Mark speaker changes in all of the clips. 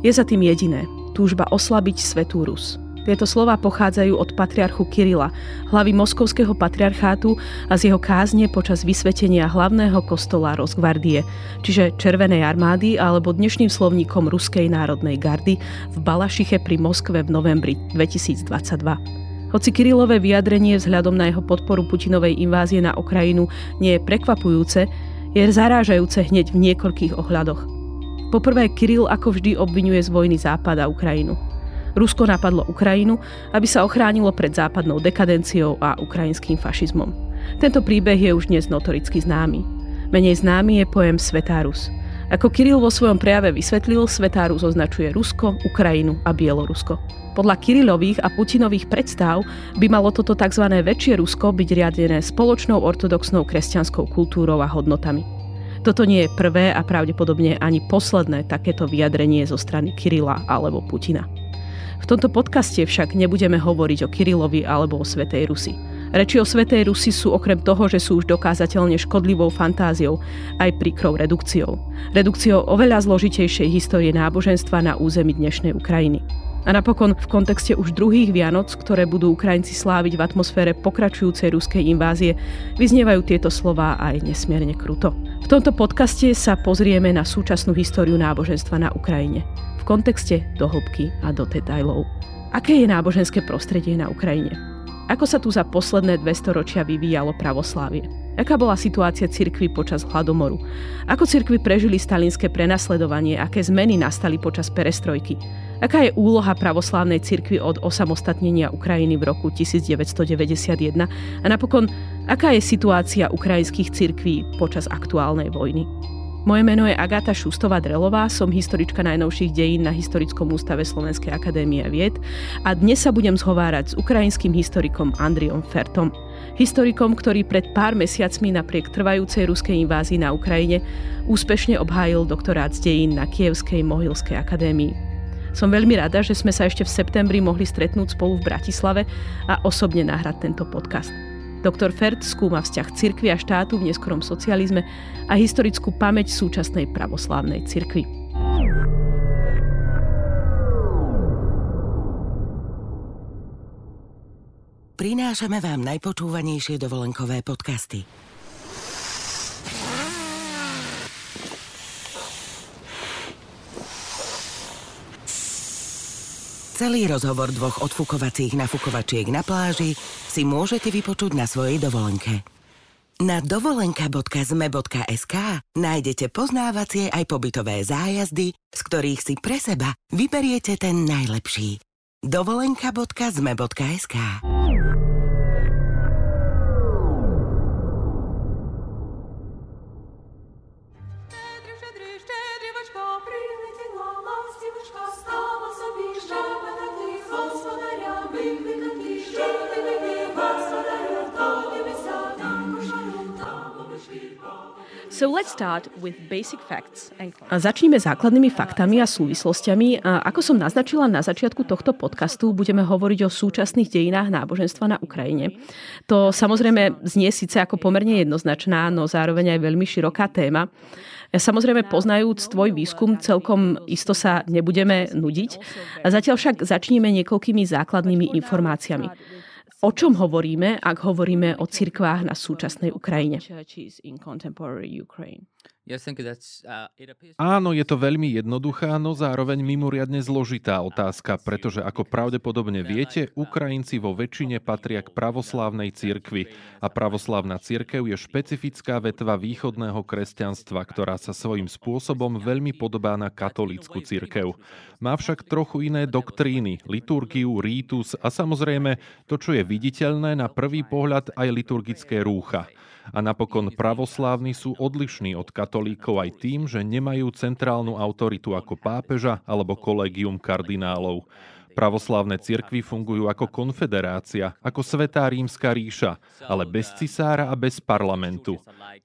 Speaker 1: Je za tým jediné, túžba oslabiť svetú Rus. Tieto slova pochádzajú od patriarchu Kirila, hlavy moskovského patriarchátu a z jeho kázne počas vysvetenia hlavného kostola Rosgvardie, čiže Červenej armády alebo dnešným slovníkom Ruskej národnej gardy v Balašiche pri Moskve v novembri 2022. Hoci Kirilové vyjadrenie vzhľadom na jeho podporu Putinovej invázie na Ukrajinu nie je prekvapujúce, je zarážajúce hneď v niekoľkých ohľadoch. Poprvé, Kiril ako vždy obvinuje z vojny Západ a Ukrajinu. Rusko napadlo Ukrajinu, aby sa ochránilo pred západnou dekadenciou a ukrajinským fašizmom. Tento príbeh je už dnes notoricky známy. Menej známy je pojem Svetárus. Ako Kiril vo svojom prejave vysvetlil, Svetárus označuje Rusko, Ukrajinu a Bielorusko. Podľa Kirilových a Putinových predstav by malo toto tzv. väčšie Rusko byť riadené spoločnou ortodoxnou kresťanskou kultúrou a hodnotami. Toto nie je prvé a pravdepodobne ani posledné takéto vyjadrenie zo strany Kirila alebo Putina. V tomto podcaste však nebudeme hovoriť o Kirilovi alebo o Svetej Rusi. Reči o Svetej Rusi sú okrem toho, že sú už dokázateľne škodlivou fantáziou, aj príkrou redukciou. Redukciou oveľa zložitejšej histórie náboženstva na území dnešnej Ukrajiny. A napokon v kontexte už druhých Vianoc, ktoré budú Ukrajinci sláviť v atmosfére pokračujúcej ruskej invázie, vyznievajú tieto slová aj nesmierne kruto. V tomto podcaste sa pozrieme na súčasnú históriu náboženstva na Ukrajine v kontexte do hĺbky a do detailov. Aké je náboženské prostredie na Ukrajine? Ako sa tu za posledné 200 ročia vyvíjalo pravoslávie? Aká bola situácia cirkvy počas hladomoru? Ako cirkvy prežili stalinské prenasledovanie? Aké zmeny nastali počas perestrojky? Aká je úloha pravoslávnej cirkvy od osamostatnenia Ukrajiny v roku 1991? A napokon, aká je situácia ukrajinských cirkví počas aktuálnej vojny? Moje meno je Agáta Šustová Drelová, som historička najnovších dejín na Historickom ústave Slovenskej akadémie vied a dnes sa budem zhovárať s ukrajinským historikom Andriom Fertom. Historikom, ktorý pred pár mesiacmi napriek trvajúcej ruskej invázii na Ukrajine úspešne obhájil doktorát z dejín na Kievskej Mohylskej akadémii. Som veľmi rada, že sme sa ešte v septembri mohli stretnúť spolu v Bratislave a osobne nahrať tento podcast. Doktor Fert skúma vzťah cirkvi a štátu v neskorom socializme a historickú pamäť súčasnej pravoslávnej cirkvi.
Speaker 2: Prinášame vám najpočúvanejšie dovolenkové podcasty. Celý rozhovor dvoch odfukovacích nafukovačiek na pláži si môžete vypočuť na svojej dovolenke. Na dovolenka.zme.sk nájdete poznávacie aj pobytové zájazdy, z ktorých si pre seba vyberiete ten najlepší. dovolenka.zme.sk
Speaker 1: So let's start with basic facts a začneme základnými faktami a súvislostiami. A ako som naznačila na začiatku tohto podcastu, budeme hovoriť o súčasných dejinách náboženstva na Ukrajine. To samozrejme znie síce ako pomerne jednoznačná, no zároveň aj veľmi široká téma. Samozrejme, poznajúc tvoj výskum, celkom isto sa nebudeme nudiť. Zatiaľ však začneme niekoľkými základnými informáciami. O čom hovoríme, ak hovoríme o cirkvách na súčasnej Ukrajine?
Speaker 3: Áno, je to veľmi jednoduchá, no zároveň mimoriadne zložitá otázka, pretože ako pravdepodobne viete, Ukrajinci vo väčšine patria k pravoslávnej cirkvi. a pravoslávna cirkev je špecifická vetva východného kresťanstva, ktorá sa svojím spôsobom veľmi podobá na katolícku cirkev. Má však trochu iné doktríny, liturgiu, rítus a samozrejme to, čo je viditeľné na prvý pohľad aj liturgické rúcha. A napokon pravoslávni sú odlišní od katolíkov aj tým, že nemajú centrálnu autoritu ako pápeža alebo kolegium kardinálov. Pravoslávne cirkvy fungujú ako konfederácia, ako Svetá rímska ríša, ale bez cisára a bez parlamentu.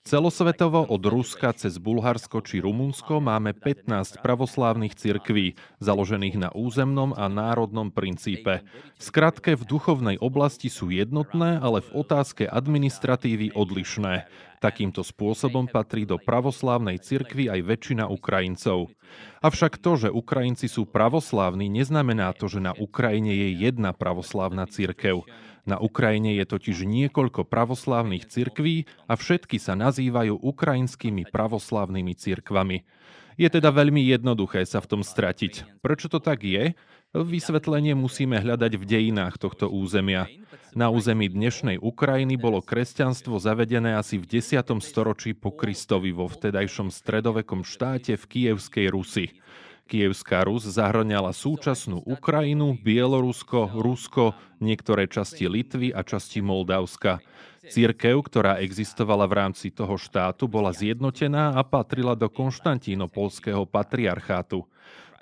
Speaker 3: Celosvetovo od Ruska cez Bulharsko či Rumunsko máme 15 pravoslávnych cirkví, založených na územnom a národnom princípe. Skratke, v duchovnej oblasti sú jednotné, ale v otázke administratívy odlišné. Takýmto spôsobom patrí do pravoslávnej cirkvi aj väčšina Ukrajincov. Avšak to, že Ukrajinci sú pravoslávni, neznamená to, že na Ukrajine je jedna pravoslávna cirkev. Na Ukrajine je totiž niekoľko pravoslávnych cirkví a všetky sa nazývajú ukrajinskými pravoslávnymi cirkvami. Je teda veľmi jednoduché sa v tom stratiť. Prečo to tak je? Vysvetlenie musíme hľadať v dejinách tohto územia. Na území dnešnej Ukrajiny bolo kresťanstvo zavedené asi v 10. storočí po Kristovi vo vtedajšom stredovekom štáte v Kievskej Rusi. Kievská Rus zahrňala súčasnú Ukrajinu, Bielorusko, Rusko, niektoré časti Litvy a časti Moldavska. Církev, ktorá existovala v rámci toho štátu, bola zjednotená a patrila do konštantínopolského patriarchátu.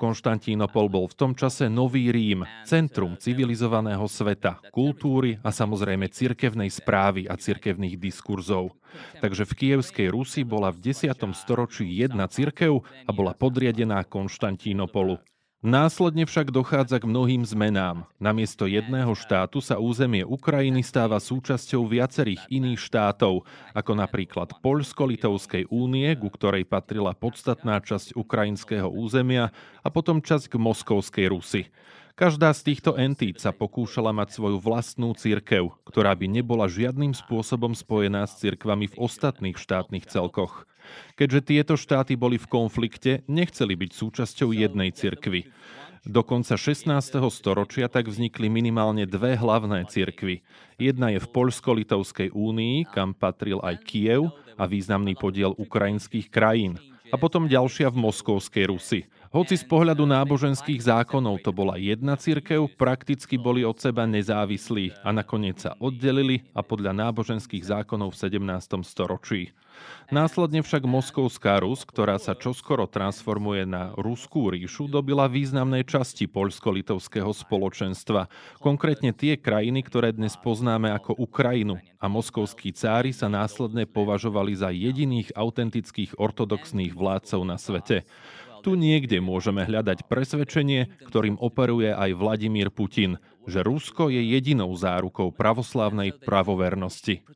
Speaker 3: Konštantínopol bol v tom čase Nový Rím, centrum civilizovaného sveta, kultúry a samozrejme cirkevnej správy a cirkevných diskurzov. Takže v Kievskej Rusi bola v 10. storočí jedna cirkev a bola podriadená Konštantínopolu. Následne však dochádza k mnohým zmenám. Namiesto jedného štátu sa územie Ukrajiny stáva súčasťou viacerých iných štátov, ako napríklad Poľsko-Litovskej únie, ku ktorej patrila podstatná časť ukrajinského územia, a potom časť k Moskovskej Rusy. Každá z týchto entít sa pokúšala mať svoju vlastnú církev, ktorá by nebola žiadnym spôsobom spojená s cirkvami v ostatných štátnych celkoch. Keďže tieto štáty boli v konflikte, nechceli byť súčasťou jednej cirkvy. Do konca 16. storočia tak vznikli minimálne dve hlavné cirkvy. Jedna je v Poľsko-Litovskej únii, kam patril aj Kiev a významný podiel ukrajinských krajín. A potom ďalšia v Moskovskej Rusi. Hoci z pohľadu náboženských zákonov to bola jedna cirkev, prakticky boli od seba nezávislí a nakoniec sa oddelili a podľa náboženských zákonov v 17. storočí. Následne však Moskovská Rus, ktorá sa čoskoro transformuje na Ruskú ríšu, dobila významné časti poľsko-litovského spoločenstva, konkrétne tie krajiny, ktoré dnes poznáme ako Ukrajinu. A moskovskí cári sa následne považovali za jediných autentických ortodoxných vládcov na svete. Tu niekde môžeme hľadať presvedčenie, ktorým operuje aj Vladimír Putin, že Rusko je jedinou zárukou pravoslávnej pravovernosti.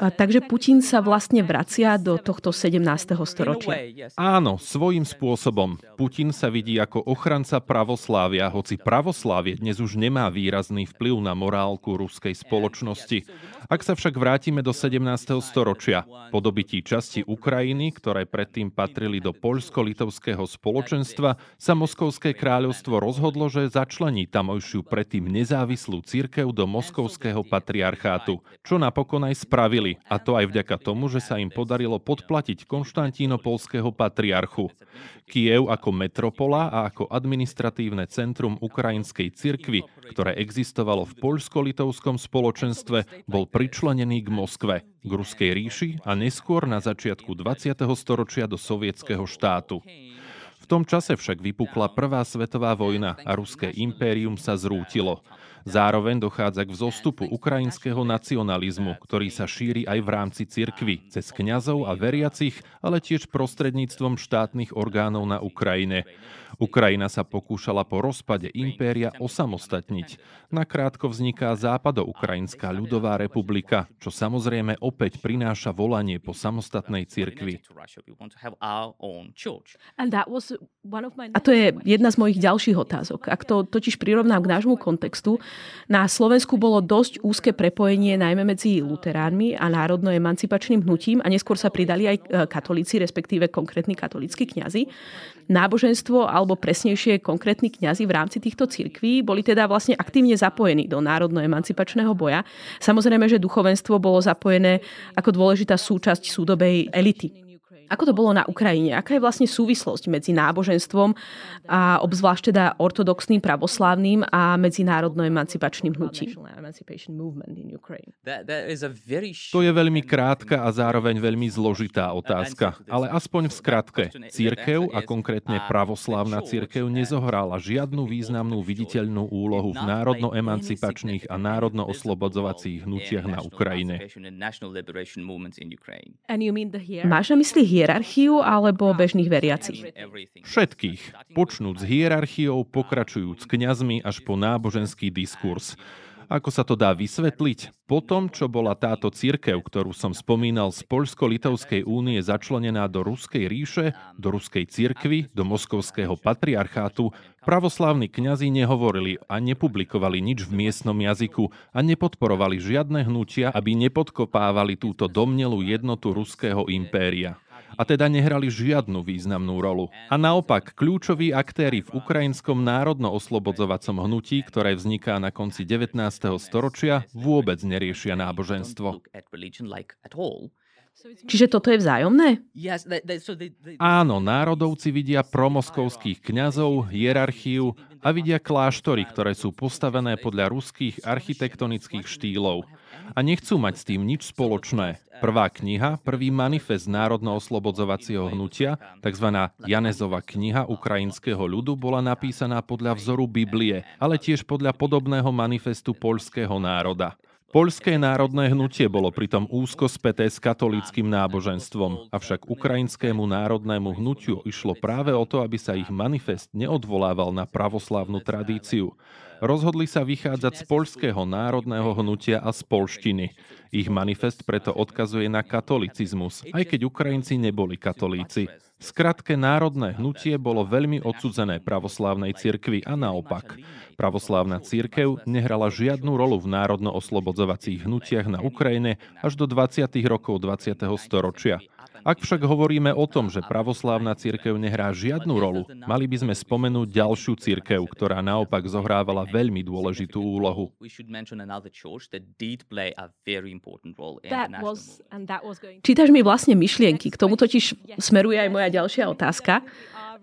Speaker 1: A takže Putin sa vlastne vracia do tohto 17. storočia.
Speaker 3: Áno, svojím spôsobom. Putin sa vidí ako ochranca pravoslávia, hoci pravoslávie dnes už nemá výrazný vplyv na morálku ruskej spoločnosti. Ak sa však vrátime do 17. storočia, po dobití časti Ukrajiny, ktoré predtým patrili do poľsko-litovského spoločenstva, sa Moskovské kráľovstvo rozhodlo, že začlení tamojšiu predtým nezávislú církev do Moskovského patriarchátu, čo napokon aj spravili, a to aj vďaka tomu, že sa im podarilo podplatiť konštantínopolského patriarchu. Kiev ako metropola a ako administratívne centrum ukrajinskej cirkvy, ktoré existovalo v poľsko-litovskom spoločenstve, bol pričlenený k Moskve, k Ruskej ríši a neskôr na začiatku 20. storočia do sovietskeho štátu. V tom čase však vypukla Prvá svetová vojna a Ruské impérium sa zrútilo. Zároveň dochádza k vzostupu ukrajinského nacionalizmu, ktorý sa šíri aj v rámci cirkvy, cez kňazov a veriacich, ale tiež prostredníctvom štátnych orgánov na Ukrajine. Ukrajina sa pokúšala po rozpade impéria osamostatniť. Nakrátko vzniká Západoukrajinská ľudová republika, čo samozrejme opäť prináša volanie po samostatnej cirkvi.
Speaker 1: A to je jedna z mojich ďalších otázok. Ak to totiž prirovnám k nášmu kontextu, na Slovensku bolo dosť úzke prepojenie najmä medzi luteránmi a národno-emancipačným hnutím a neskôr sa pridali aj e, katolíci, respektíve konkrétni katolícky kňazi. Náboženstvo, alebo presnejšie konkrétni kňazi v rámci týchto cirkví boli teda vlastne aktívne zapojení do národno-emancipačného boja. Samozrejme, že duchovenstvo bolo zapojené ako dôležitá súčasť súdobej elity. Ako to bolo na Ukrajine? Aká je vlastne súvislosť medzi náboženstvom a obzvlášť teda ortodoxným pravoslávnym a medzinárodno-emancipačným hnutím?
Speaker 3: To je veľmi krátka a zároveň veľmi zložitá otázka, ale aspoň v skratke. Církev a konkrétne pravoslávna církev nezohrala žiadnu významnú viditeľnú úlohu v národno-emancipačných a národno-oslobodzovacích hnutiach na Ukrajine.
Speaker 1: Máš na mysli hierarchiu alebo bežných veriacich?
Speaker 3: Všetkých, s hierarchiou, pokračujúc kňazmi až po náboženský diskurs. Ako sa to dá vysvetliť? Po tom, čo bola táto církev, ktorú som spomínal z Poľsko-Litovskej únie začlenená do Ruskej ríše, do Ruskej církvy, do Moskovského patriarchátu, pravoslávni kňazi nehovorili a nepublikovali nič v miestnom jazyku a nepodporovali žiadne hnutia, aby nepodkopávali túto domnelú jednotu Ruského impéria a teda nehrali žiadnu významnú rolu. A naopak, kľúčoví aktéry v ukrajinskom národno-oslobodzovacom hnutí, ktoré vzniká na konci 19. storočia, vôbec neriešia náboženstvo.
Speaker 1: Čiže toto je vzájomné?
Speaker 3: Áno, národovci vidia promoskovských kňazov, hierarchiu a vidia kláštory, ktoré sú postavené podľa ruských architektonických štýlov a nechcú mať s tým nič spoločné. Prvá kniha, prvý manifest národno-oslobodzovacieho hnutia, tzv. Janezova kniha ukrajinského ľudu, bola napísaná podľa vzoru Biblie, ale tiež podľa podobného manifestu poľského národa. Poľské národné hnutie bolo pritom úzko späté s katolíckým náboženstvom, avšak ukrajinskému národnému hnutiu išlo práve o to, aby sa ich manifest neodvolával na pravoslávnu tradíciu. Rozhodli sa vychádzať z poľského národného hnutia a z polštiny. Ich manifest preto odkazuje na katolicizmus, aj keď Ukrajinci neboli katolíci. Skratke, národné hnutie bolo veľmi odsudzené pravoslávnej cirkvi a naopak. Pravoslávna církev nehrala žiadnu rolu v národno-oslobodzovacích hnutiach na Ukrajine až do 20. rokov 20. storočia. Ak však hovoríme o tom, že pravoslávna církev nehrá žiadnu rolu, mali by sme spomenúť ďalšiu církev, ktorá naopak zohrávala veľmi dôležitú úlohu.
Speaker 1: Čítaš mi vlastne myšlienky, k tomu totiž smeruje aj moja ďalšia otázka.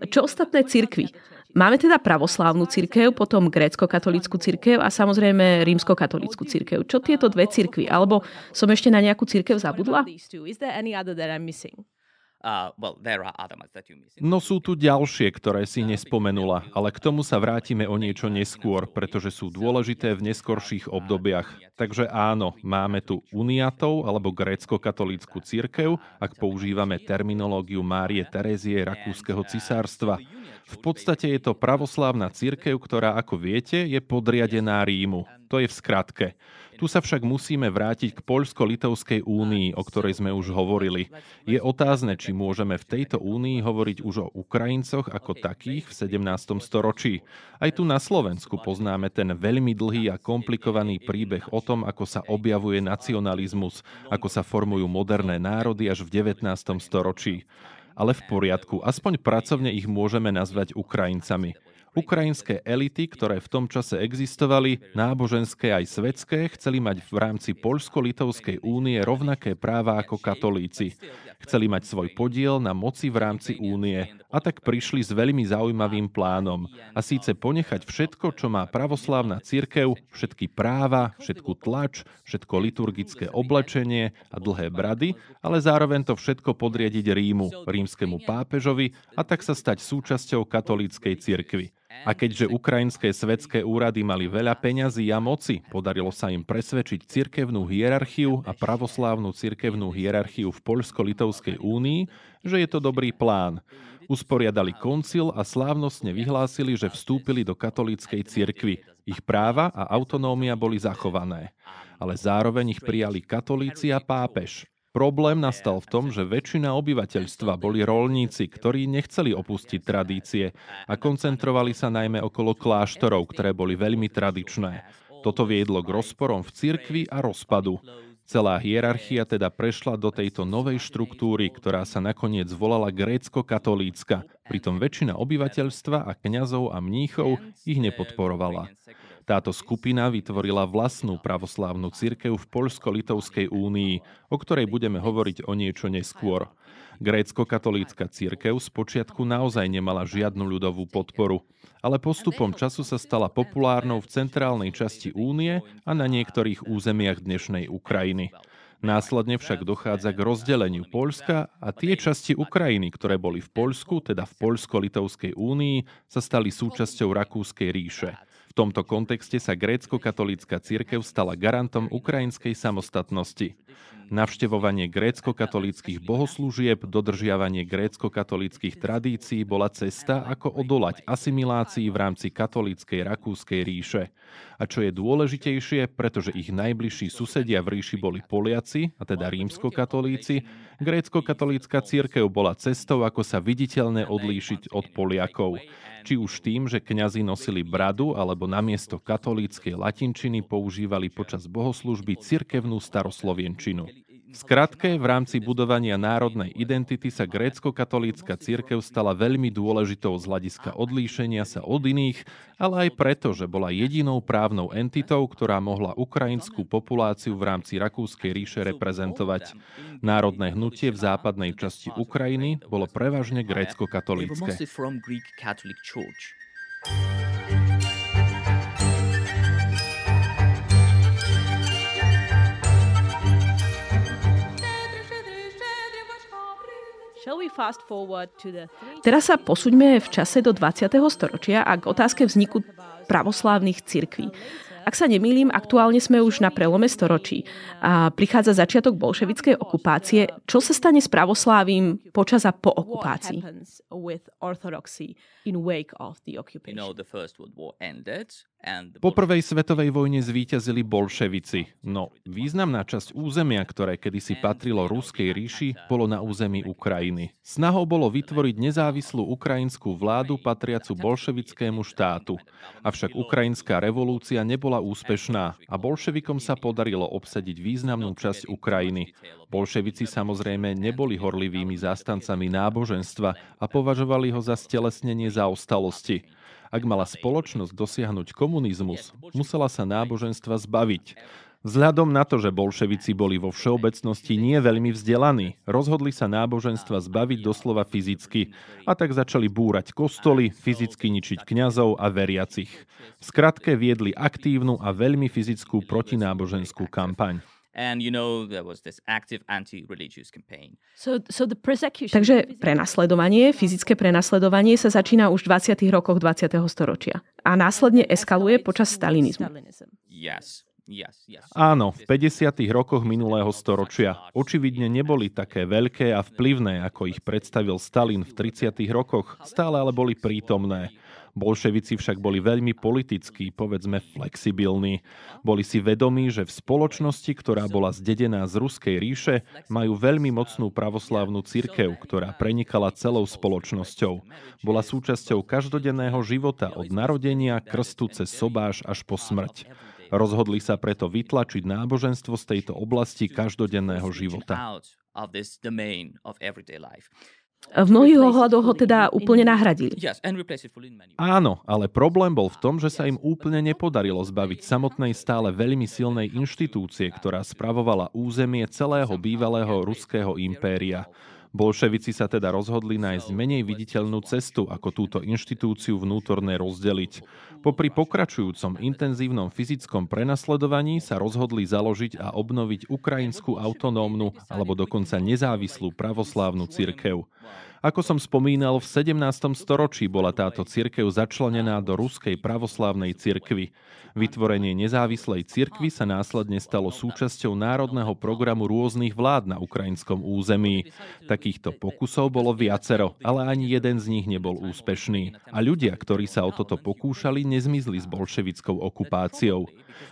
Speaker 1: Čo ostatné církvy? Máme teda pravoslávnu církev, potom grécko-katolickú církev a samozrejme rímsko-katolickú církev. Čo tieto dve církvy? Alebo som ešte na nejakú církev zabudla?
Speaker 3: No sú tu ďalšie, ktoré si nespomenula, ale k tomu sa vrátime o niečo neskôr, pretože sú dôležité v neskorších obdobiach. Takže áno, máme tu uniatov alebo grécko-katolícku církev, ak používame terminológiu Márie Terezie rakúskeho cisárstva. V podstate je to pravoslávna církev, ktorá, ako viete, je podriadená Rímu. To je v skratke. Tu sa však musíme vrátiť k Poľsko-Litovskej únii, o ktorej sme už hovorili. Je otázne, či môžeme v tejto únii hovoriť už o Ukrajincoch ako takých v 17. storočí. Aj tu na Slovensku poznáme ten veľmi dlhý a komplikovaný príbeh o tom, ako sa objavuje nacionalizmus, ako sa formujú moderné národy až v 19. storočí ale v poriadku, aspoň pracovne ich môžeme nazvať Ukrajincami. Ukrajinské elity, ktoré v tom čase existovali, náboženské aj svetské, chceli mať v rámci Poľsko-Litovskej únie rovnaké práva ako katolíci. Chceli mať svoj podiel na moci v rámci únie a tak prišli s veľmi zaujímavým plánom. A síce ponechať všetko, čo má pravoslávna cirkev, všetky práva, všetku tlač, všetko liturgické oblečenie a dlhé brady, ale zároveň to všetko podriadiť Rímu, rímskemu pápežovi a tak sa stať súčasťou katolíckej cirkvy. A keďže ukrajinské svetské úrady mali veľa peňazí a moci, podarilo sa im presvedčiť cirkevnú hierarchiu a pravoslávnu cirkevnú hierarchiu v Poľsko-Litovskej únii, že je to dobrý plán. Usporiadali koncil a slávnostne vyhlásili, že vstúpili do katolíckej cirkvy. Ich práva a autonómia boli zachované. Ale zároveň ich prijali katolíci a pápež. Problém nastal v tom, že väčšina obyvateľstva boli rolníci, ktorí nechceli opustiť tradície a koncentrovali sa najmä okolo kláštorov, ktoré boli veľmi tradičné. Toto viedlo k rozporom v cirkvi a rozpadu. Celá hierarchia teda prešla do tejto novej štruktúry, ktorá sa nakoniec volala grécko-katolícka, pritom väčšina obyvateľstva a kňazov a mníchov ich nepodporovala. Táto skupina vytvorila vlastnú pravoslávnu cirkev v Poľsko-Litovskej únii, o ktorej budeme hovoriť o niečo neskôr. Grécko-katolícka cirkev spočiatku naozaj nemala žiadnu ľudovú podporu, ale postupom času sa stala populárnou v centrálnej časti únie a na niektorých územiach dnešnej Ukrajiny. Následne však dochádza k rozdeleniu Poľska a tie časti Ukrajiny, ktoré boli v Poľsku, teda v Poľsko-Litovskej únii, sa stali súčasťou Rakúskej ríše tomto kontexte sa grécko-katolícka cirkev stala garantom ukrajinskej samostatnosti. Navštevovanie grécko-katolíckých bohoslúžieb, dodržiavanie grécko-katolíckých tradícií bola cesta, ako odolať asimilácii v rámci katolíckej Rakúskej ríše. A čo je dôležitejšie, pretože ich najbližší susedia v ríši boli Poliaci, a teda rímsko-katolíci, grécko-katolícka církev bola cestou, ako sa viditeľne odlíšiť od Poliakov či už tým, že kňazi nosili bradu alebo namiesto katolíckej latinčiny používali počas bohoslužby cirkevnú staroslovienčinu. V skratke, v rámci budovania národnej identity sa grécko-katolícka církev stala veľmi dôležitou z hľadiska odlíšenia sa od iných, ale aj preto, že bola jedinou právnou entitou, ktorá mohla ukrajinskú populáciu v rámci Rakúskej ríše reprezentovať. Národné hnutie v západnej časti Ukrajiny bolo prevažne grécko-katolícke.
Speaker 1: Teraz sa posuňme v čase do 20. storočia a k otázke vzniku pravoslávnych cirkví. Ak sa nemýlim, aktuálne sme už na prelome storočí. A prichádza začiatok bolševickej okupácie. Čo sa stane s pravoslávím počas a po okupácii?
Speaker 3: Po prvej svetovej vojne zvíťazili bolševici, no významná časť územia, ktoré kedysi patrilo Ruskej ríši, bolo na území Ukrajiny. Snahou bolo vytvoriť nezávislú ukrajinskú vládu patriacu bolševickému štátu. Avšak ukrajinská revolúcia nebola úspešná a bolševikom sa podarilo obsadiť významnú časť Ukrajiny. Bolševici samozrejme neboli horlivými zástancami náboženstva a považovali ho za stelesnenie zaostalosti. Ak mala spoločnosť dosiahnuť komunizmus, musela sa náboženstva zbaviť. Vzhľadom na to, že bolševici boli vo všeobecnosti nie veľmi vzdelaní, rozhodli sa náboženstva zbaviť doslova fyzicky a tak začali búrať kostoly, fyzicky ničiť kňazov a veriacich. V skratke viedli aktívnu a veľmi fyzickú protináboženskú kampaň and you know there was this active anti-religious campaign.
Speaker 1: So, so the persecution... Takže prenasledovanie, fyzické prenasledovanie sa začína už v 20. rokoch 20. storočia a následne eskaluje počas stalinizmu.
Speaker 3: Yes. Yes, yes. Áno, v 50. rokoch minulého storočia očividne neboli také veľké a vplyvné, ako ich predstavil Stalin v 30. rokoch, stále ale boli prítomné. Bolševici však boli veľmi politickí, povedzme flexibilní. Boli si vedomí, že v spoločnosti, ktorá bola zdedená z Ruskej ríše, majú veľmi mocnú pravoslávnu cirkev, ktorá prenikala celou spoločnosťou. Bola súčasťou každodenného života od narodenia, krstu cez sobáš až po smrť. Rozhodli sa preto vytlačiť náboženstvo z tejto oblasti každodenného života.
Speaker 1: V mnohých ohľadoch ho teda úplne nahradili.
Speaker 3: Áno, ale problém bol v tom, že sa im úplne nepodarilo zbaviť samotnej stále veľmi silnej inštitúcie, ktorá spravovala územie celého bývalého ruského impéria. Bolševici sa teda rozhodli nájsť menej viditeľnú cestu, ako túto inštitúciu vnútorne rozdeliť. Popri pokračujúcom intenzívnom fyzickom prenasledovaní sa rozhodli založiť a obnoviť ukrajinskú autonómnu alebo dokonca nezávislú pravoslávnu cirkev. Ako som spomínal, v 17. storočí bola táto cirkev začlenená do Ruskej pravoslávnej cirkvy. Vytvorenie nezávislej cirkvy sa následne stalo súčasťou národného programu rôznych vlád na ukrajinskom území. Takýchto pokusov bolo viacero, ale ani jeden z nich nebol úspešný. A ľudia, ktorí sa o toto pokúšali, nezmizli s bolševickou okupáciou.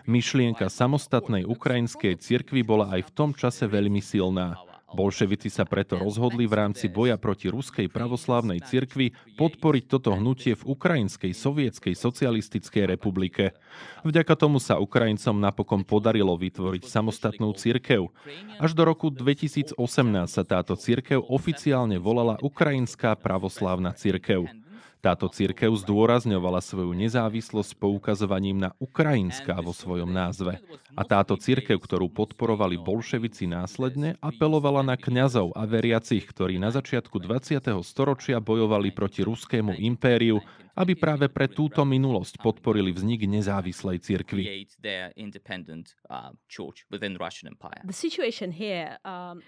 Speaker 3: Myšlienka samostatnej ukrajinskej cirkvy bola aj v tom čase veľmi silná. Bolševici sa preto rozhodli v rámci boja proti ruskej pravoslávnej cirkvi podporiť toto hnutie v Ukrajinskej sovietskej socialistickej republike. Vďaka tomu sa Ukrajincom napokon podarilo vytvoriť samostatnú cirkev. Až do roku 2018 sa táto cirkev oficiálne volala Ukrajinská pravoslávna cirkev. Táto církev zdôrazňovala svoju nezávislosť poukazovaním na Ukrajinská vo svojom názve. A táto církev, ktorú podporovali bolševici následne, apelovala na kňazov a veriacich, ktorí na začiatku 20. storočia bojovali proti ruskému impériu aby práve pre túto minulosť podporili vznik nezávislej cirkvi.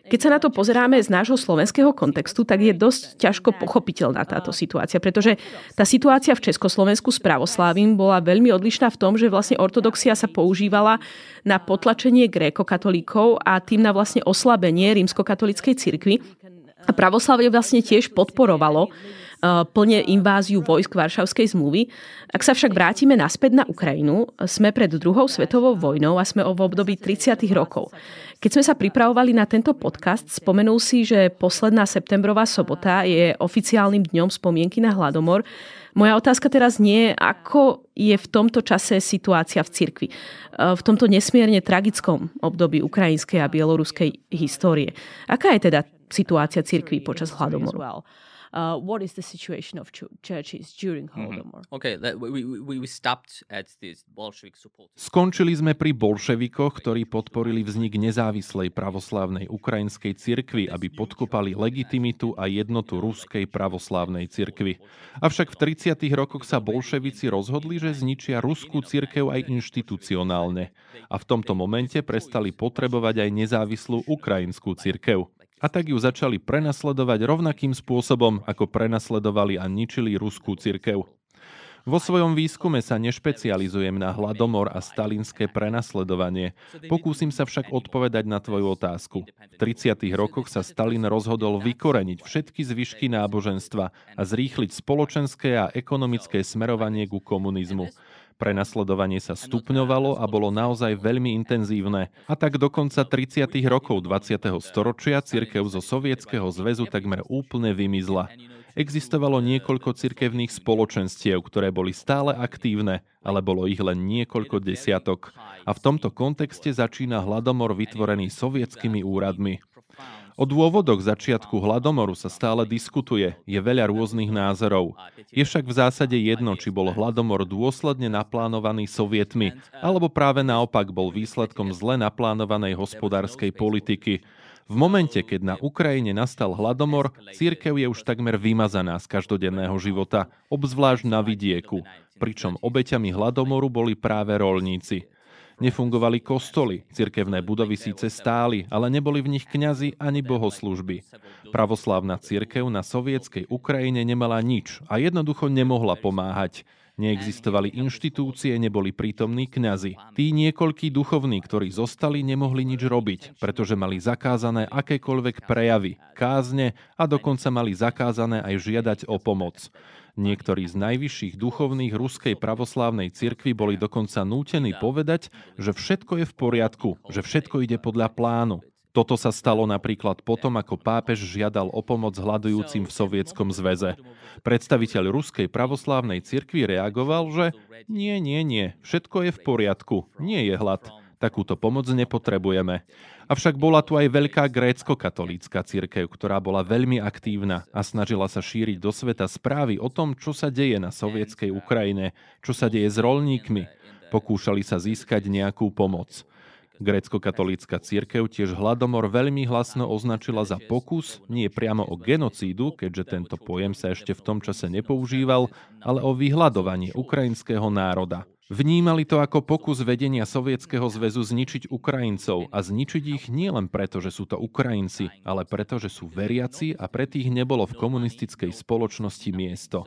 Speaker 1: Keď sa na to pozeráme z nášho slovenského kontextu, tak je dosť ťažko pochopiteľná táto situácia, pretože tá situácia v Československu s pravoslávim bola veľmi odlišná v tom, že vlastne ortodoxia sa používala na potlačenie grékokatolíkov a tým na vlastne oslabenie rímskokatolíckej cirkvi. A pravoslavie vlastne tiež podporovalo plne inváziu vojsk Varšavskej zmluvy. Ak sa však vrátime naspäť na Ukrajinu, sme pred druhou svetovou vojnou a sme v období 30. rokov. Keď sme sa pripravovali na tento podcast, spomenul si, že posledná septembrová sobota je oficiálnym dňom spomienky na hladomor. Moja otázka teraz nie je, ako je v tomto čase situácia v cirkvi. Eh, v tomto nesmierne tragickom období ukrajinskej a bieloruskej histórie. Aká je teda situácia cirkvi počas hladomoru? Uh, what is the situation of churches during mhm. Holodomor. Mm-hmm. Okay, we, we, we stopped
Speaker 3: at this Bolshevik support. Skončili sme pri bolševikoch, ktorí podporili vznik nezávislej pravoslávnej ukrajinskej cirkvi, aby podkopali legitimitu a jednotu ruskej pravoslávnej cirkvi. Avšak v 30. rokoch sa bolševici rozhodli, že zničia ruskú cirkev aj inštitucionálne. A v tomto momente prestali potrebovať aj nezávislú ukrajinskú cirkev a tak ju začali prenasledovať rovnakým spôsobom, ako prenasledovali a ničili ruskú cirkev. Vo svojom výskume sa nešpecializujem na hladomor a stalinské prenasledovanie. Pokúsim sa však odpovedať na tvoju otázku. V 30. rokoch sa Stalin rozhodol vykoreniť všetky zvyšky náboženstva a zrýchliť spoločenské a ekonomické smerovanie ku komunizmu. Prenasledovanie sa stupňovalo a bolo naozaj veľmi intenzívne. A tak do konca 30. rokov 20. storočia cirkev zo Sovietskeho zväzu takmer úplne vymizla. Existovalo niekoľko cirkevných spoločenstiev, ktoré boli stále aktívne, ale bolo ich len niekoľko desiatok. A v tomto kontexte začína hladomor vytvorený sovietskými úradmi. O dôvodoch začiatku hladomoru sa stále diskutuje, je veľa rôznych názorov. Je však v zásade jedno, či bol hladomor dôsledne naplánovaný sovietmi, alebo práve naopak bol výsledkom zle naplánovanej hospodárskej politiky. V momente, keď na Ukrajine nastal hladomor, církev je už takmer vymazaná z každodenného života, obzvlášť na vidieku, pričom obeťami hladomoru boli práve rolníci. Nefungovali kostoly, cirkevné budovy síce stáli, ale neboli v nich kňazi ani bohoslužby. Pravoslávna cirkev na sovietskej Ukrajine nemala nič a jednoducho nemohla pomáhať. Neexistovali inštitúcie, neboli prítomní kňazi. Tí niekoľkí duchovní, ktorí zostali, nemohli nič robiť, pretože mali zakázané akékoľvek prejavy, kázne a dokonca mali zakázané aj žiadať o pomoc. Niektorí z najvyšších duchovných ruskej pravoslávnej cirkvi boli dokonca nútení povedať, že všetko je v poriadku, že všetko ide podľa plánu. Toto sa stalo napríklad potom, ako pápež žiadal o pomoc hľadujúcim v Sovietskom zväze. Predstaviteľ ruskej pravoslávnej cirkvi reagoval, že nie, nie, nie, všetko je v poriadku, nie je hlad. Takúto pomoc nepotrebujeme. Avšak bola tu aj veľká grécko-katolícka cirkev, ktorá bola veľmi aktívna a snažila sa šíriť do sveta správy o tom, čo sa deje na sovietskej Ukrajine, čo sa deje s rolníkmi. Pokúšali sa získať nejakú pomoc. Grécko-katolícka církev tiež hladomor veľmi hlasno označila za pokus, nie priamo o genocídu, keďže tento pojem sa ešte v tom čase nepoužíval, ale o vyhľadovanie ukrajinského národa. Vnímali to ako pokus vedenia Sovietskeho zväzu zničiť Ukrajincov a zničiť ich nielen preto, že sú to Ukrajinci, ale preto, že sú veriaci a pre tých nebolo v komunistickej spoločnosti miesto.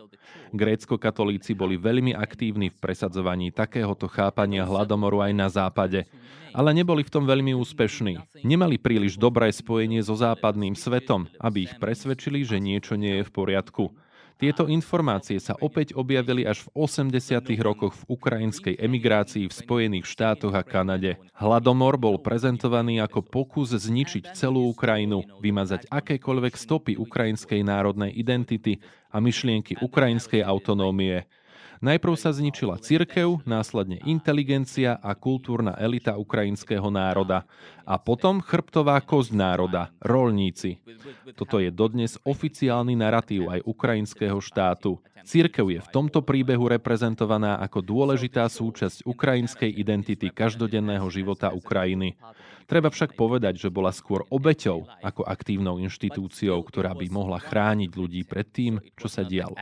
Speaker 3: Grécko-katolíci boli veľmi aktívni v presadzovaní takéhoto chápania hladomoru aj na západe, ale neboli v tom veľmi úspešní. Nemali príliš dobré spojenie so západným svetom, aby ich presvedčili, že niečo nie je v poriadku. Tieto informácie sa opäť objavili až v 80. rokoch v ukrajinskej emigrácii v Spojených štátoch a Kanade. Hladomor bol prezentovaný ako pokus zničiť celú Ukrajinu, vymazať akékoľvek stopy ukrajinskej národnej identity a myšlienky ukrajinskej autonómie. Najprv sa zničila cirkev, následne inteligencia a kultúrna elita ukrajinského národa. A potom chrbtová kosť národa, rolníci. Toto je dodnes oficiálny narratív aj ukrajinského štátu. Církev je v tomto príbehu reprezentovaná ako dôležitá súčasť ukrajinskej identity každodenného života Ukrajiny. Treba však povedať, že bola skôr obeťou ako aktívnou inštitúciou, ktorá by mohla chrániť ľudí pred tým, čo sa dialo.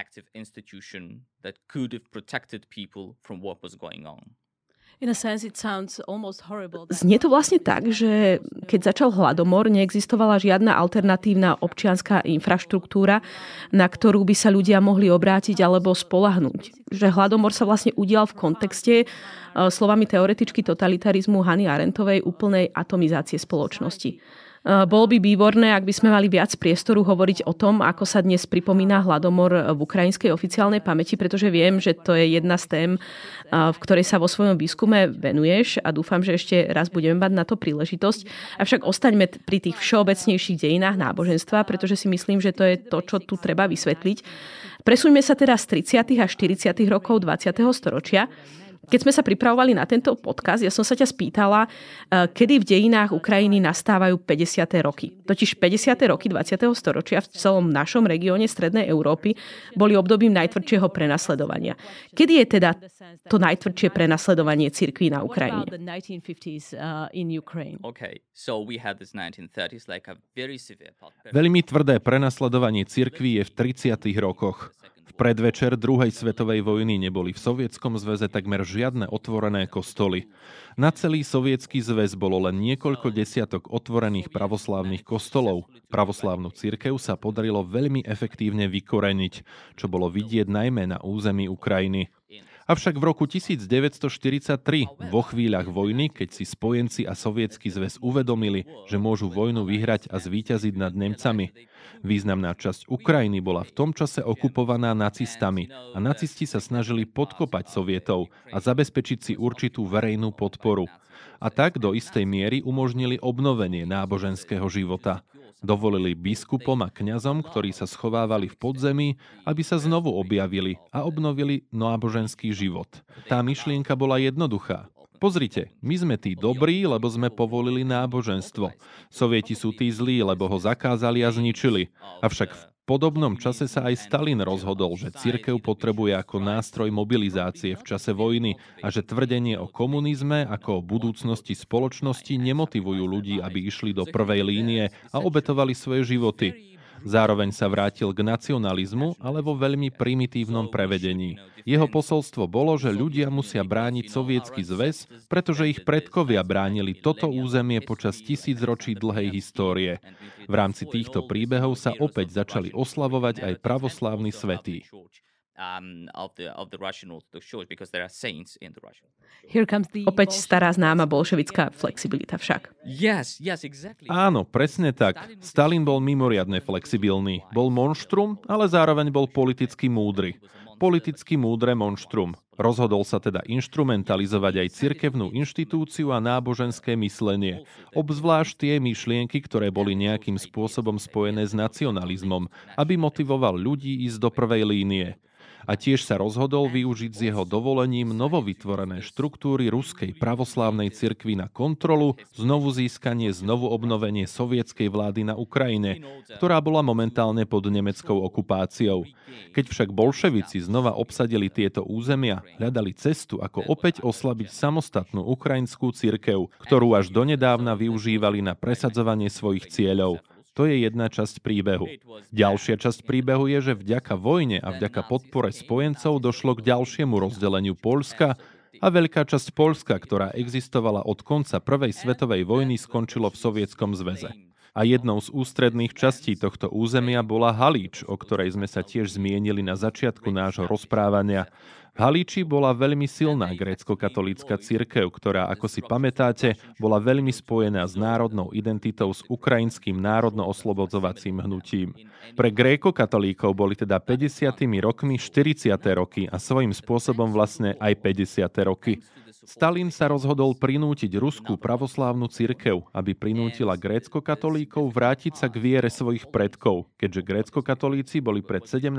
Speaker 1: Znie to vlastne tak, že keď začal hladomor, neexistovala žiadna alternatívna občianská infraštruktúra, na ktorú by sa ľudia mohli obrátiť alebo spolahnúť. Že hladomor sa vlastne udial v kontexte e, slovami teoretičky totalitarizmu Hany Arentovej úplnej atomizácie spoločnosti. Eh, bolo by výborné, ak by sme mali viac priestoru hovoriť o tom, ako sa dnes pripomína hladomor v ukrajinskej oficiálnej pamäti, pretože viem, že to je jedna z tém, eh, v ktorej sa vo svojom výskume venuješ a dúfam, že ešte raz budeme mať na to príležitosť. Avšak ostaňme pri tých všeobecnejších dejinách náboženstva, pretože si myslím, že to je to, čo tu treba vysvetliť. Presuňme sa teda z 30. a 40. rokov 20. storočia keď sme sa pripravovali na tento podcast, ja som sa ťa spýtala, eh, kedy v dejinách Ukrajiny nastávajú 50. roky. Totiž 50. roky 20. storočia v celom našom regióne Strednej Európy boli obdobím najtvrdšieho prenasledovania. Kedy je teda to najtvrdšie prenasledovanie cirkví na Ukrajine?
Speaker 3: Veľmi tvrdé prenasledovanie cirkví je v 30. rokoch predvečer druhej svetovej vojny neboli v Sovietskom zväze takmer žiadne otvorené kostoly. Na celý sovietský zväz bolo len niekoľko desiatok otvorených pravoslávnych kostolov. Pravoslávnu cirkev sa podarilo veľmi efektívne vykoreniť, čo bolo vidieť najmä na území Ukrajiny. Avšak v roku 1943, vo chvíľach vojny, keď si spojenci a sovietský zväz uvedomili, že môžu vojnu vyhrať a zvíťaziť nad Nemcami, významná časť Ukrajiny bola v tom čase okupovaná nacistami a nacisti sa snažili podkopať sovietov a zabezpečiť si určitú verejnú podporu. A tak do istej miery umožnili obnovenie náboženského života. Dovolili biskupom a kňazom, ktorí sa schovávali v podzemí, aby sa znovu objavili a obnovili náboženský život. Tá myšlienka bola jednoduchá. Pozrite, my sme tí dobrí, lebo sme povolili náboženstvo. Sovieti sú tí zlí, lebo ho zakázali a zničili. Avšak v podobnom čase sa aj Stalin rozhodol, že cirkev potrebuje ako nástroj mobilizácie v čase vojny a že tvrdenie o komunizme ako o budúcnosti spoločnosti nemotivujú ľudí, aby išli do prvej línie a obetovali svoje životy. Zároveň sa vrátil k nacionalizmu, ale vo veľmi primitívnom prevedení. Jeho posolstvo bolo, že ľudia musia brániť sovietský zväz, pretože ich predkovia bránili toto územie počas tisícročí dlhej histórie. V rámci týchto príbehov sa opäť začali oslavovať aj pravoslávni svetí
Speaker 1: um, of the of the Russian Orthodox Church because there are saints in the Russian. Here comes the Opäť stará známa bolševická flexibilita však.
Speaker 3: Yes, yes, exactly. Áno, presne tak. Stalin bol mimoriadne flexibilný. Bol monštrum, ale zároveň bol politicky múdry. Politicky múdre monštrum. Rozhodol sa teda instrumentalizovať aj cirkevnú inštitúciu a náboženské myslenie, obzvlášť tie myšlienky, ktoré boli nejakým spôsobom spojené s nacionalizmom, aby motivoval ľudí ísť do prvej línie a tiež sa rozhodol využiť s jeho dovolením novovytvorené štruktúry Ruskej pravoslávnej cirkvi na kontrolu, znovu získanie, znovu obnovenie sovietskej vlády na Ukrajine, ktorá bola momentálne pod nemeckou okupáciou. Keď však bolševici znova obsadili tieto územia, hľadali cestu, ako opäť oslabiť samostatnú ukrajinskú cirkev, ktorú až donedávna využívali na presadzovanie svojich cieľov. To je jedna časť príbehu. Ďalšia časť príbehu je, že vďaka vojne a vďaka podpore spojencov došlo k ďalšiemu rozdeleniu Polska a veľká časť Polska, ktorá existovala od konca Prvej svetovej vojny, skončilo v Sovietskom zväze. A jednou z ústredných častí tohto územia bola Halíč, o ktorej sme sa tiež zmienili na začiatku nášho rozprávania. V Halíči bola veľmi silná grécko-katolícka cirkev, ktorá, ako si pamätáte, bola veľmi spojená s národnou identitou s ukrajinským národno-oslobodzovacím hnutím. Pre gréko-katolíkov boli teda 50. rokmi 40. roky a svojím spôsobom vlastne aj 50. roky. Stalin sa rozhodol prinútiť ruskú pravoslávnu cirkev, aby prinútila grécko-katolíkov vrátiť sa k viere svojich predkov, keďže grécko-katolíci boli pred 17.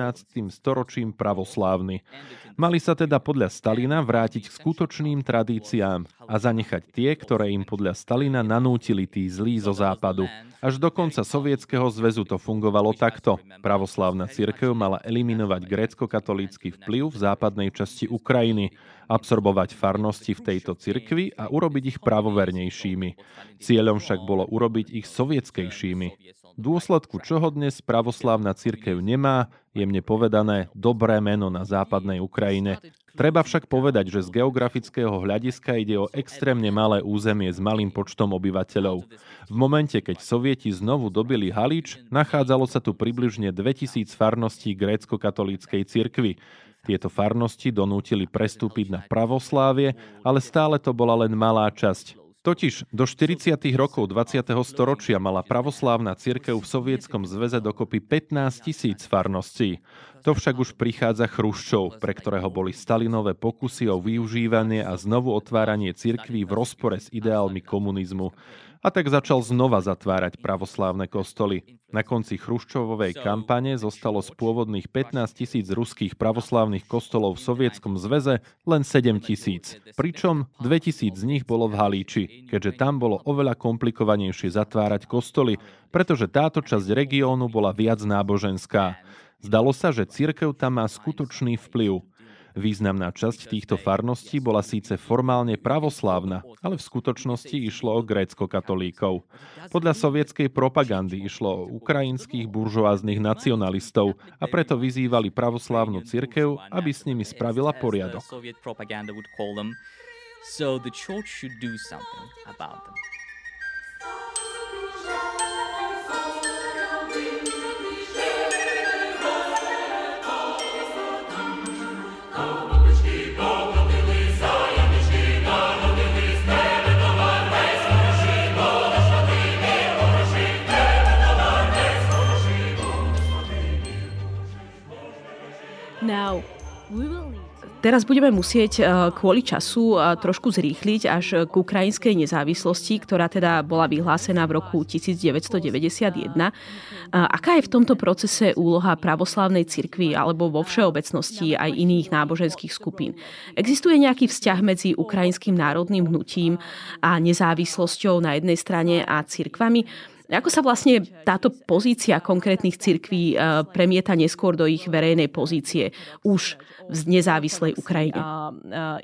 Speaker 3: storočím pravoslávni. Mali sa teda podľa Stalina vrátiť k skutočným tradíciám a zanechať tie, ktoré im podľa Stalina nanútili tí zlí zo západu. Až do konca Sovietskeho zväzu to fungovalo takto. Pravoslávna cirkev mala eliminovať grécko-katolícky vplyv v západnej časti Ukrajiny, absorbovať farnosti v tejto cirkvi a urobiť ich pravovernejšími. Cieľom však bolo urobiť ich sovietskejšími dôsledku čoho dnes pravoslávna cirkev nemá, jemne povedané, dobré meno na západnej Ukrajine. Treba však povedať, že z geografického hľadiska ide o extrémne malé územie s malým počtom obyvateľov. V momente, keď sovieti znovu dobili Halič, nachádzalo sa tu približne 2000 farností grécko-katolíckej cirkvy. Tieto farnosti donútili prestúpiť na pravoslávie, ale stále to bola len malá časť. Totiž do 40. rokov 20. storočia mala pravoslávna cirkev v Sovietskom zväze dokopy 15 tisíc farností. To však už prichádza Chruščov, pre ktorého boli Stalinové pokusy o využívanie a znovu otváranie cirkví v rozpore s ideálmi komunizmu a tak začal znova zatvárať pravoslávne kostoly. Na konci Chruščovovej kampane zostalo z pôvodných 15 tisíc ruských pravoslávnych kostolov v Sovietskom zväze len 7 tisíc, pričom 2 tisíc z nich bolo v Halíči, keďže tam bolo oveľa komplikovanejšie zatvárať kostoly, pretože táto časť regiónu bola viac náboženská. Zdalo sa, že cirkev tam má skutočný vplyv. Významná časť týchto farností bola síce formálne pravoslávna, ale v skutočnosti išlo o grécko-katolíkov. Podľa sovietskej propagandy išlo o ukrajinských buržoáznych nacionalistov a preto vyzývali pravoslávnu cirkev, aby s nimi spravila poriadok. So the church should do something about them.
Speaker 1: Teraz budeme musieť e, kvôli času e, trošku zrýchliť až k ukrajinskej nezávislosti, ktorá teda bola vyhlásená v roku 1991. Aká je v tomto procese úloha pravoslávnej cirkvi alebo vo všeobecnosti aj iných náboženských skupín? Existuje nejaký vzťah medzi ukrajinským národným hnutím a nezávislosťou na jednej strane a cirkvami? Ako sa vlastne táto pozícia konkrétnych cirkví eh, premieta neskôr do ich verejnej pozície už v nezávislej Ukrajine? Uh, uh,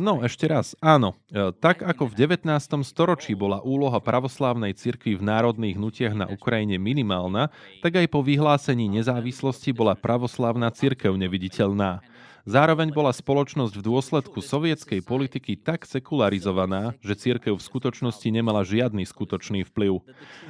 Speaker 3: no, ešte raz, áno. Eh, tak ako v 19. storočí bola úloha pravoslávnej cirkvi v národných hnutiach na Ukrajine minimálna, tak aj po vyhlásení nezávislosti bola pravoslávna cirkev neviditeľná. Zároveň bola spoločnosť v dôsledku sovietskej politiky tak sekularizovaná, že církev v skutočnosti nemala žiadny skutočný vplyv.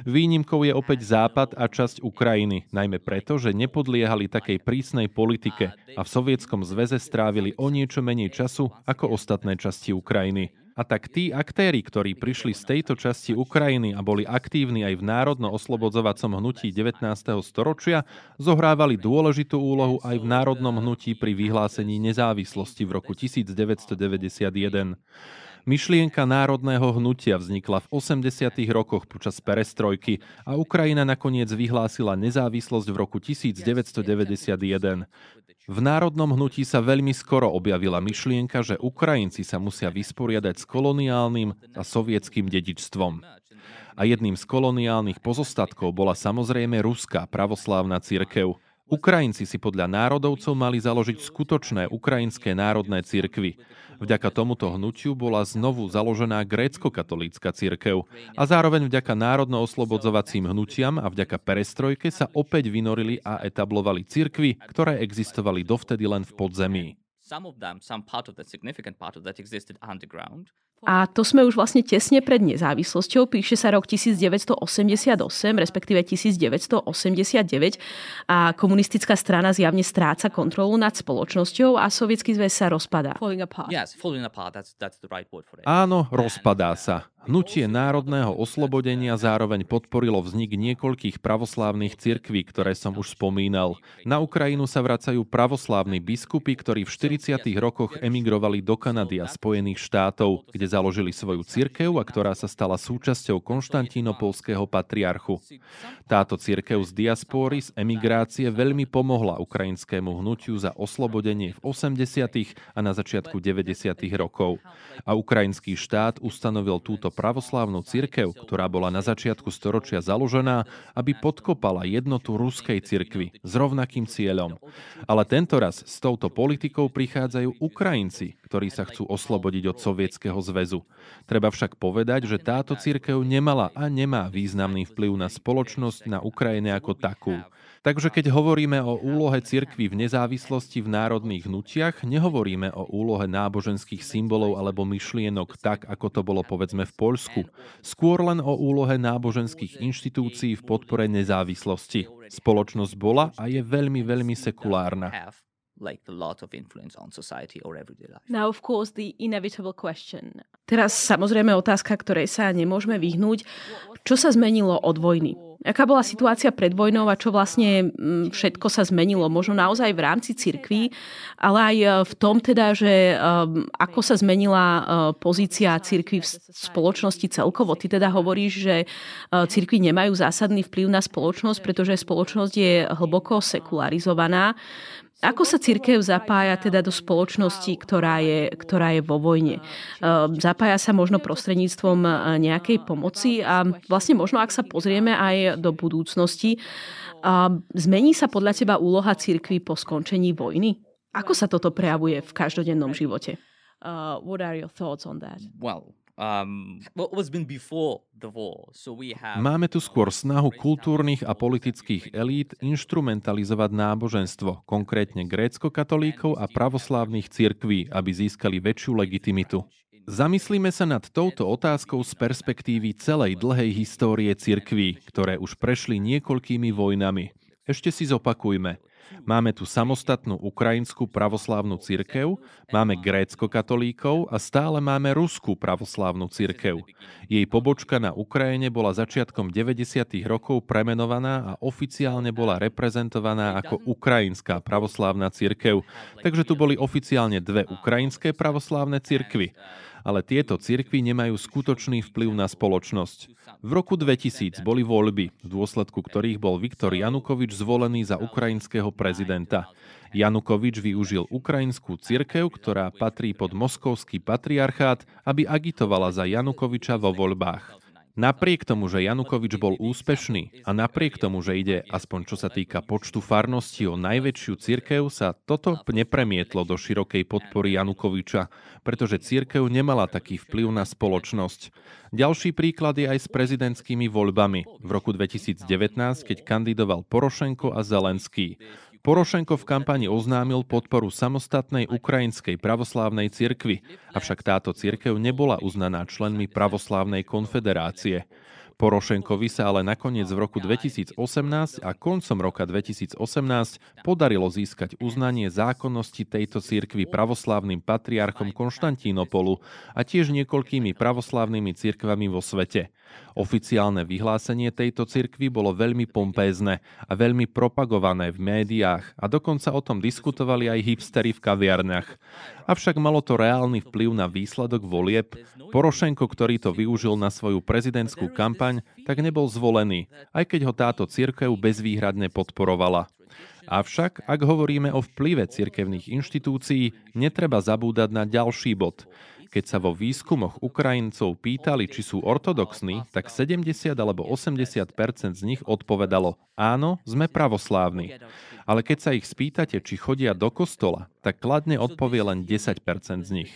Speaker 3: Výnimkou je opäť Západ a časť Ukrajiny, najmä preto, že nepodliehali takej prísnej politike a v Sovietskom zväze strávili o niečo menej času ako ostatné časti Ukrajiny. A tak tí aktéry, ktorí prišli z tejto časti Ukrajiny a boli aktívni aj v národno-oslobodzovacom hnutí 19. storočia, zohrávali dôležitú úlohu aj v národnom hnutí pri vyhlásení nezávislosti v roku 1991. Myšlienka národného hnutia vznikla v 80. rokoch počas perestrojky a Ukrajina nakoniec vyhlásila nezávislosť v roku 1991. V národnom hnutí sa veľmi skoro objavila myšlienka, že Ukrajinci sa musia vysporiadať s koloniálnym a sovietským dedičstvom. A jedným z koloniálnych pozostatkov bola samozrejme ruská pravoslávna cirkev – Ukrajinci si podľa národovcov mali založiť skutočné ukrajinské národné cirkvy. Vďaka tomuto hnutiu bola znovu založená grécko-katolícka cirkev a zároveň vďaka národno-oslobodzovacím hnutiam a vďaka perestrojke sa opäť vynorili a etablovali cirkvy, ktoré existovali dovtedy len v podzemí.
Speaker 1: A to sme už vlastne tesne pred nezávislosťou. Píše sa rok 1988, respektíve 1989 a komunistická strana zjavne stráca kontrolu nad spoločnosťou a sovietský zväz sa rozpadá.
Speaker 3: Áno, rozpadá sa. Hnutie národného oslobodenia zároveň podporilo vznik niekoľkých pravoslávnych cirkví, ktoré som už spomínal. Na Ukrajinu sa vracajú pravoslávni biskupy, ktorí v 40. rokoch emigrovali do Kanady a Spojených štátov, kde založili svoju cirkev a ktorá sa stala súčasťou konštantínopolského patriarchu. Táto cirkev z diaspóry, z emigrácie veľmi pomohla ukrajinskému hnutiu za oslobodenie v 80. a na začiatku 90. rokov. A ukrajinský štát ustanovil túto pravoslávnu cirkev, ktorá bola na začiatku storočia založená, aby podkopala jednotu ruskej cirkvy s rovnakým cieľom. Ale tento raz s touto politikou prichádzajú Ukrajinci, ktorí sa chcú oslobodiť od Sovietskeho zväzu. Treba však povedať, že táto cirkev nemala a nemá významný vplyv na spoločnosť na Ukrajine ako takú. Takže keď hovoríme o úlohe cirkvy v nezávislosti v národných hnutiach, nehovoríme o úlohe náboženských symbolov alebo myšlienok tak, ako to bolo povedzme v Poľsku. Skôr len o úlohe náboženských inštitúcií v podpore nezávislosti. Spoločnosť bola a je veľmi, veľmi sekulárna like a lot of influence on society or everyday life.
Speaker 1: Now of course the inevitable question. Teraz samozrejme otázka, ktorej sa nemôžeme vyhnúť. Čo sa zmenilo od vojny? Aká bola situácia pred vojnou a čo vlastne mm, všetko sa zmenilo? Možno naozaj v rámci cirkví, ale aj e, v tom teda, že um, ako sa zmenila uh, pozícia cirkví v spoločnosti celkovo. Ty teda hovoríš, že cirkví nemajú zásadný vplyv na spoločnosť, pretože spoločnosť je hlboko sekularizovaná. Ako sa církev zapája teda do spoločnosti, ktorá je, ktorá je vo vojne? Ehm, zapája sa možno prostredníctvom e, nejakej pomoci a vlastne možno, ak sa pozrieme aj do budúcnosti, zmení sa podľa teba úloha církvy po skončení vojny? Ako sa toto prejavuje v každodennom živote? Uh, what are your thoughts on that?
Speaker 3: Well, Máme tu skôr snahu kultúrnych a politických elít instrumentalizovať náboženstvo, konkrétne grécko-katolíkov a pravoslávnych cirkví, aby získali väčšiu legitimitu. Zamyslíme sa nad touto otázkou z perspektívy celej dlhej histórie cirkví, ktoré už prešli niekoľkými vojnami. Ešte si zopakujme. Máme tu samostatnú ukrajinskú pravoslávnu cirkev, máme grécko-katolíkov a stále máme ruskú pravoslávnu cirkev. Jej pobočka na Ukrajine bola začiatkom 90. rokov premenovaná a oficiálne bola reprezentovaná ako Ukrajinská pravoslávna cirkev. Takže tu boli oficiálne dve ukrajinské pravoslávne cirkvy ale tieto cirkvy nemajú skutočný vplyv na spoločnosť. V roku 2000 boli voľby, v dôsledku ktorých bol Viktor Janukovič zvolený za ukrajinského prezidenta. Janukovič využil ukrajinskú cirkev, ktorá patrí pod moskovský patriarchát, aby agitovala za Janukoviča vo voľbách. Napriek tomu, že Janukovič bol úspešný a napriek tomu, že ide, aspoň čo sa týka počtu farností o najväčšiu cirkev, sa toto nepremietlo do širokej podpory Janukoviča, pretože cirkev nemala taký vplyv na spoločnosť. Ďalší príklad je aj s prezidentskými voľbami v roku 2019, keď kandidoval Porošenko a Zelenský. Porošenko v kampani oznámil podporu samostatnej ukrajinskej pravoslávnej cirkvi, avšak táto cirkev nebola uznaná členmi pravoslávnej konfederácie. Porošenkovi sa ale nakoniec v roku 2018 a koncom roka 2018 podarilo získať uznanie zákonnosti tejto cirkvy pravoslávnym patriarchom Konštantínopolu a tiež niekoľkými pravoslávnymi cirkvami vo svete. Oficiálne vyhlásenie tejto cirkvy bolo veľmi pompézne a veľmi propagované v médiách a dokonca o tom diskutovali aj hipstery v kaviarniach. Avšak malo to reálny vplyv na výsledok volieb. Porošenko, ktorý to využil na svoju prezidentskú kampaň, tak nebol zvolený, aj keď ho táto cirkev bezvýhradne podporovala. Avšak, ak hovoríme o vplyve cirkevných inštitúcií, netreba zabúdať na ďalší bod. Keď sa vo výskumoch Ukrajincov pýtali, či sú ortodoxní, tak 70 alebo 80% z nich odpovedalo áno, sme pravoslávni. Ale keď sa ich spýtate, či chodia do kostola, tak kladne odpovie len 10% z nich.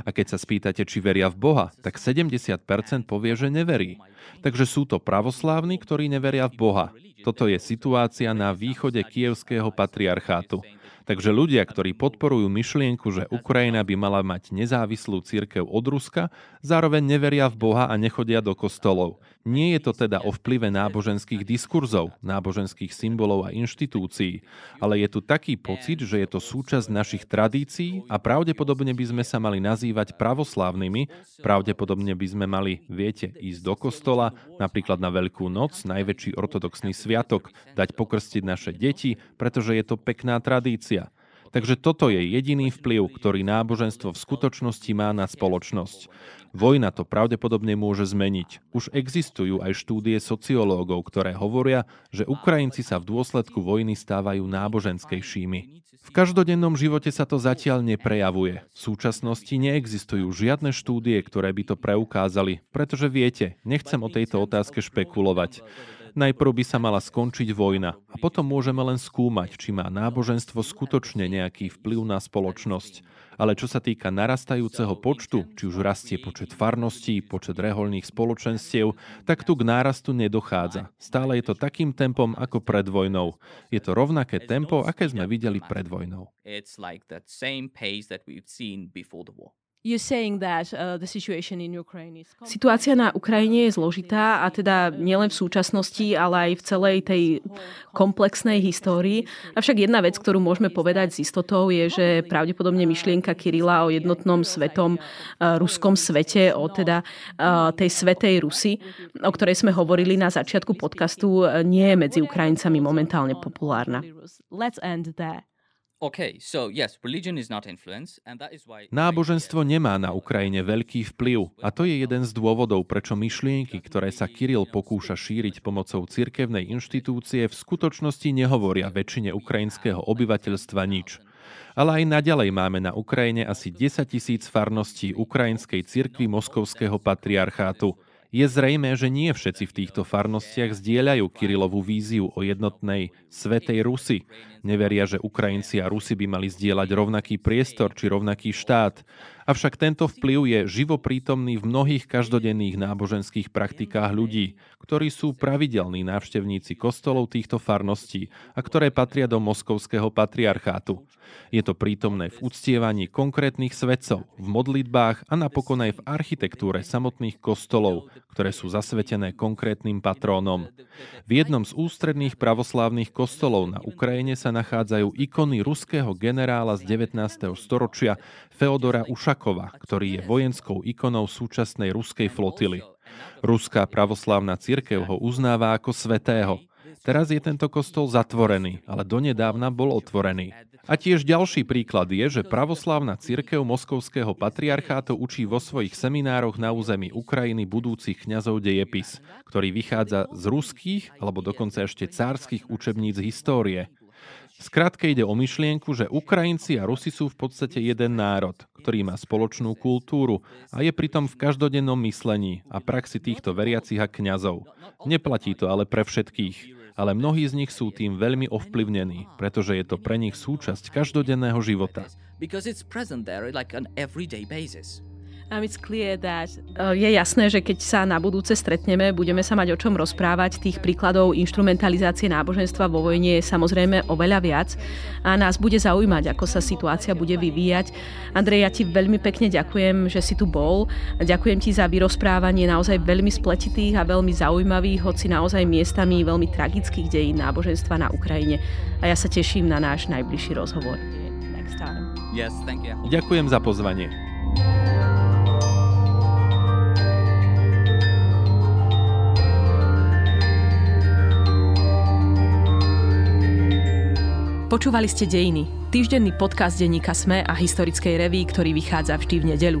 Speaker 3: A keď sa spýtate, či veria v Boha, tak 70% povie, že neverí. Takže sú to pravoslávni, ktorí neveria v Boha. Toto je situácia na východe kievského patriarchátu. Takže ľudia, ktorí podporujú myšlienku, že Ukrajina by mala mať nezávislú církev od Ruska, zároveň neveria v Boha a nechodia do kostolov. Nie je to teda o vplyve náboženských diskurzov, náboženských symbolov a inštitúcií, ale je tu taký pocit, že je to súčasť našich tradícií a pravdepodobne by sme sa mali nazývať pravoslávnymi, pravdepodobne by sme mali, viete, ísť do kostola, napríklad na Veľkú noc, najväčší ortodoxný sviatok, dať pokrstiť naše deti, pretože je to pekná tradícia Takže toto je jediný vplyv, ktorý náboženstvo v skutočnosti má na spoločnosť. Vojna to pravdepodobne môže zmeniť. Už existujú aj štúdie sociológov, ktoré hovoria, že Ukrajinci sa v dôsledku vojny stávajú náboženskejšími. V každodennom živote sa to zatiaľ neprejavuje. V súčasnosti neexistujú žiadne štúdie, ktoré by to preukázali, pretože viete, nechcem o tejto otázke špekulovať. Najprv by sa mala skončiť vojna a potom môžeme len skúmať, či má náboženstvo skutočne nejaký vplyv na spoločnosť. Ale čo sa týka narastajúceho počtu, či už rastie počet farností, počet reholných spoločenstiev, tak tu k nárastu nedochádza. Stále je to takým tempom ako pred vojnou. Je to rovnaké tempo, aké sme videli pred vojnou.
Speaker 1: Uh, Situácia na Ukrajine je zložitá a teda nielen v súčasnosti, ale aj v celej tej komplexnej histórii. Avšak jedna vec, ktorú môžeme povedať s istotou, je, že pravdepodobne myšlienka Kirila o jednotnom svetom uh, ruskom svete, o teda uh, tej svetej Rusy, o ktorej sme hovorili na začiatku podcastu, nie je medzi Ukrajincami momentálne populárna. Let's end there.
Speaker 3: Náboženstvo nemá na Ukrajine veľký vplyv a to je jeden z dôvodov, prečo myšlienky, ktoré sa Kiril pokúša šíriť pomocou cirkevnej inštitúcie, v skutočnosti nehovoria väčšine ukrajinského obyvateľstva nič. Ale aj naďalej máme na Ukrajine asi 10 tisíc farností Ukrajinskej cirkvi Moskovského patriarchátu. Je zrejme, že nie všetci v týchto farnostiach zdieľajú Kirilovú víziu o jednotnej Svetej Rusy. Neveria, že Ukrajinci a Rusi by mali zdieľať rovnaký priestor či rovnaký štát. Avšak tento vplyv je živoprítomný v mnohých každodenných náboženských praktikách ľudí, ktorí sú pravidelní návštevníci kostolov týchto farností a ktoré patria do moskovského patriarchátu. Je to prítomné v uctievaní konkrétnych svetcov, v modlitbách a napokon aj v architektúre samotných kostolov, ktoré sú zasvetené konkrétnym patrónom. V jednom z ústredných pravoslávnych kostolov na Ukrajine sa nachádzajú ikony ruského generála z 19. storočia Feodora Ušaka Košakova, ktorý je vojenskou ikonou súčasnej ruskej flotily. Ruská pravoslávna církev ho uznáva ako svetého. Teraz je tento kostol zatvorený, ale donedávna bol otvorený. A tiež ďalší príklad je, že pravoslávna církev Moskovského patriarchátu učí vo svojich seminároch na území Ukrajiny budúcich kňazov dejepis, ktorý vychádza z ruských alebo dokonca ešte cárskych učebníc histórie. Skrátke ide o myšlienku, že Ukrajinci a Rusi sú v podstate jeden národ, ktorý má spoločnú kultúru a je pritom v každodennom myslení a praxi týchto veriacich a kňazov. Neplatí to ale pre všetkých, ale mnohí z nich sú tým veľmi ovplyvnení, pretože je to pre nich súčasť každodenného života.
Speaker 1: Uh, je jasné, že keď sa na budúce stretneme, budeme sa mať o čom rozprávať. Tých príkladov instrumentalizácie náboženstva vo vojne je samozrejme oveľa viac a nás bude zaujímať, ako sa situácia bude vyvíjať. Andrej, ja ti veľmi pekne ďakujem, že si tu bol. Ďakujem ti za vyrozprávanie naozaj veľmi spletitých a veľmi zaujímavých, hoci naozaj miestami veľmi tragických dejín náboženstva na Ukrajine. A ja sa teším na náš najbližší rozhovor.
Speaker 3: Ďakujem za pozvanie.
Speaker 1: Počúvali ste Dejiny, týždenný podcast denníka Sme a historickej reví, ktorý vychádza vždy v nedelu.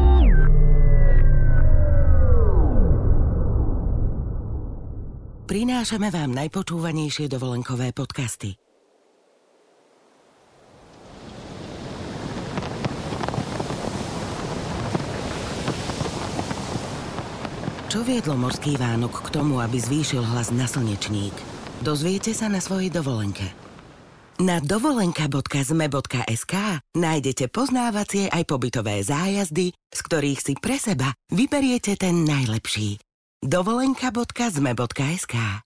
Speaker 2: Prinášame vám najpočúvanejšie dovolenkové podcasty. Čo viedlo morský Vánok k tomu, aby zvýšil hlas na slnečník? Dozviete sa na svojej dovolenke. Na dovolenka.zme.sk nájdete poznávacie aj pobytové zájazdy, z ktorých si pre seba vyberiete ten najlepší. dovolenka.zme.sk